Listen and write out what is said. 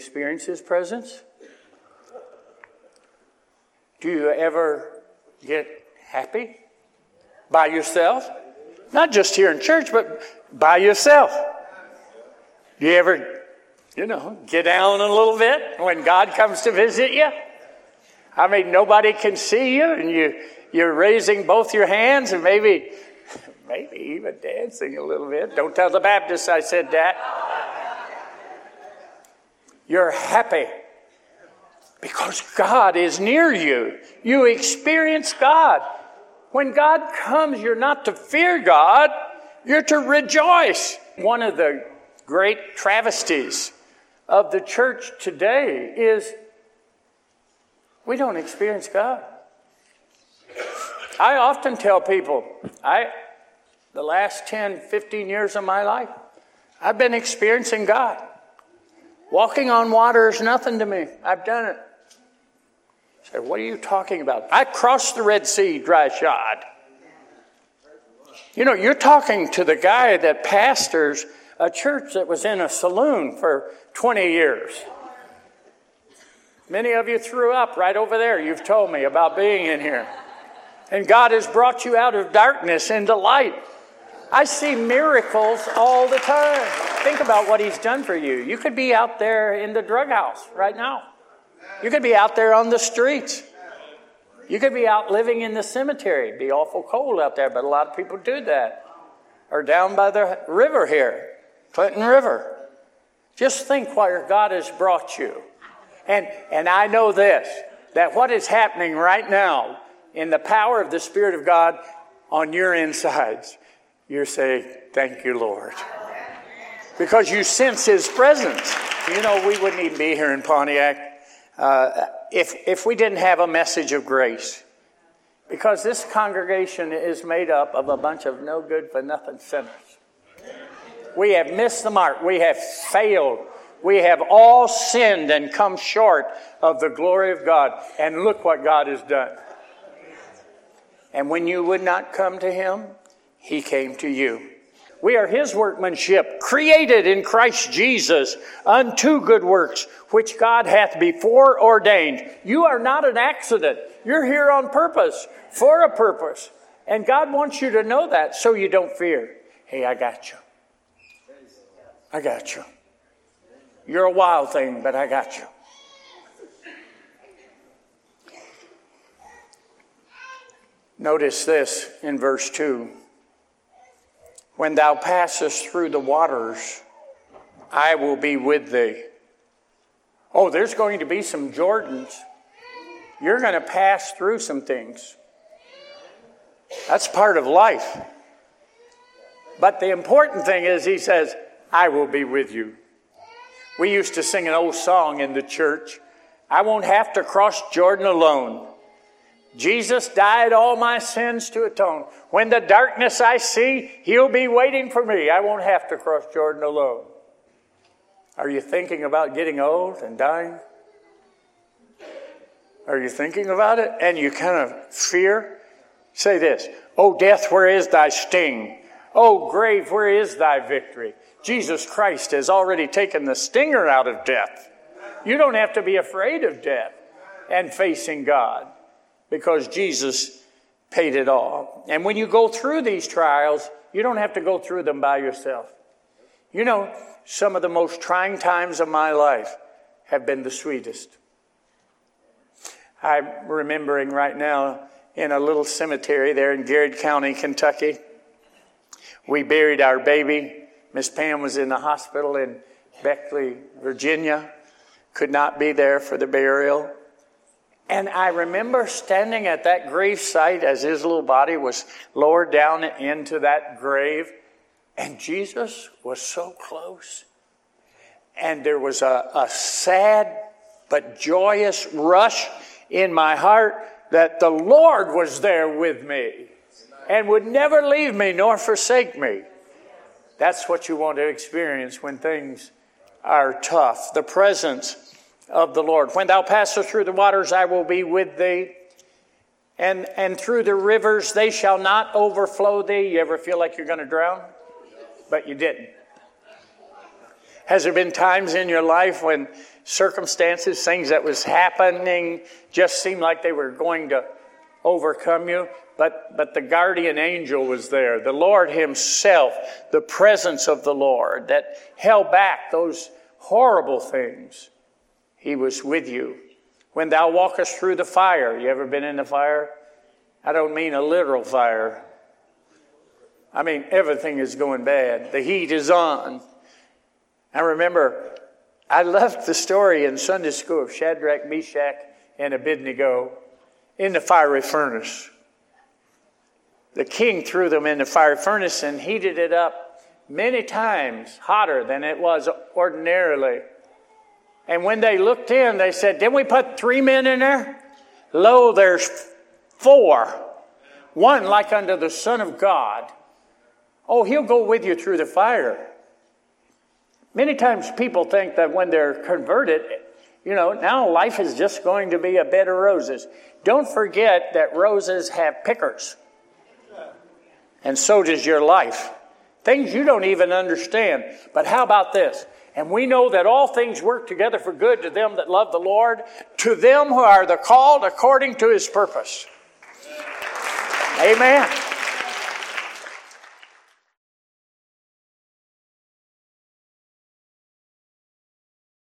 experience His presence? Do you ever get happy by yourself? Not just here in church, but by yourself. Do you ever, you know, get down a little bit when God comes to visit you? I mean, nobody can see you, and you you're raising both your hands, and maybe maybe even dancing a little bit. Don't tell the Baptists I said that. You're happy because God is near you. You experience God. When God comes, you're not to fear God, you're to rejoice. One of the great travesties of the church today is we don't experience God. I often tell people, I the last 10, 15 years of my life, I've been experiencing God. Walking on water is nothing to me. I've done it. I said, What are you talking about? I crossed the Red Sea dry shod. You know, you're talking to the guy that pastors a church that was in a saloon for 20 years. Many of you threw up right over there. You've told me about being in here. And God has brought you out of darkness into light. I see miracles all the time. Think about what He's done for you. You could be out there in the drug house right now. You could be out there on the streets. You could be out living in the cemetery. It'd be awful cold out there, but a lot of people do that. Or down by the river here, Clinton River. Just think where God has brought you. And, and I know this that what is happening right now in the power of the Spirit of God on your insides, you're saying, Thank you, Lord. Because you sense His presence. You know, we wouldn't even be here in Pontiac uh, if, if we didn't have a message of grace. Because this congregation is made up of a bunch of no good for nothing sinners. We have missed the mark. We have failed. We have all sinned and come short of the glory of God. And look what God has done. And when you would not come to him, he came to you. We are his workmanship, created in Christ Jesus unto good works, which God hath before ordained. You are not an accident. You're here on purpose, for a purpose. And God wants you to know that so you don't fear. Hey, I got you. I got you. You're a wild thing, but I got you. Notice this in verse 2 When thou passest through the waters, I will be with thee. Oh, there's going to be some Jordans. You're going to pass through some things. That's part of life. But the important thing is, he says, I will be with you. We used to sing an old song in the church I won't have to cross Jordan alone. Jesus died all my sins to atone. When the darkness I see, He'll be waiting for me. I won't have to cross Jordan alone. Are you thinking about getting old and dying? Are you thinking about it? And you kind of fear? Say this Oh, death, where is thy sting? Oh, grave, where is thy victory? Jesus Christ has already taken the stinger out of death. You don't have to be afraid of death and facing God because Jesus paid it all. And when you go through these trials, you don't have to go through them by yourself. You know, some of the most trying times of my life have been the sweetest. I'm remembering right now in a little cemetery there in Garrard County, Kentucky. We buried our baby. Miss Pam was in the hospital in Beckley, Virginia, could not be there for the burial. And I remember standing at that grave site as his little body was lowered down into that grave, and Jesus was so close. And there was a, a sad but joyous rush in my heart that the Lord was there with me and would never leave me nor forsake me. That's what you want to experience when things are tough. The presence of the Lord. When thou passest through the waters, I will be with thee. And, and through the rivers, they shall not overflow thee. You ever feel like you're going to drown? But you didn't. Has there been times in your life when circumstances, things that was happening, just seemed like they were going to overcome you? But, but the guardian angel was there, the Lord Himself, the presence of the Lord that held back those horrible things. He was with you. When thou walkest through the fire, you ever been in the fire? I don't mean a literal fire. I mean, everything is going bad. The heat is on. I remember I left the story in Sunday school of Shadrach, Meshach, and Abednego in the fiery furnace. The king threw them in the fiery furnace and heated it up many times hotter than it was ordinarily. And when they looked in, they said, Didn't we put three men in there? Lo, there's four. One like unto the Son of God. Oh, he'll go with you through the fire. Many times people think that when they're converted, you know, now life is just going to be a bed of roses. Don't forget that roses have pickers. And so does your life. Things you don't even understand. But how about this? And we know that all things work together for good to them that love the Lord, to them who are the called according to his purpose. Amen.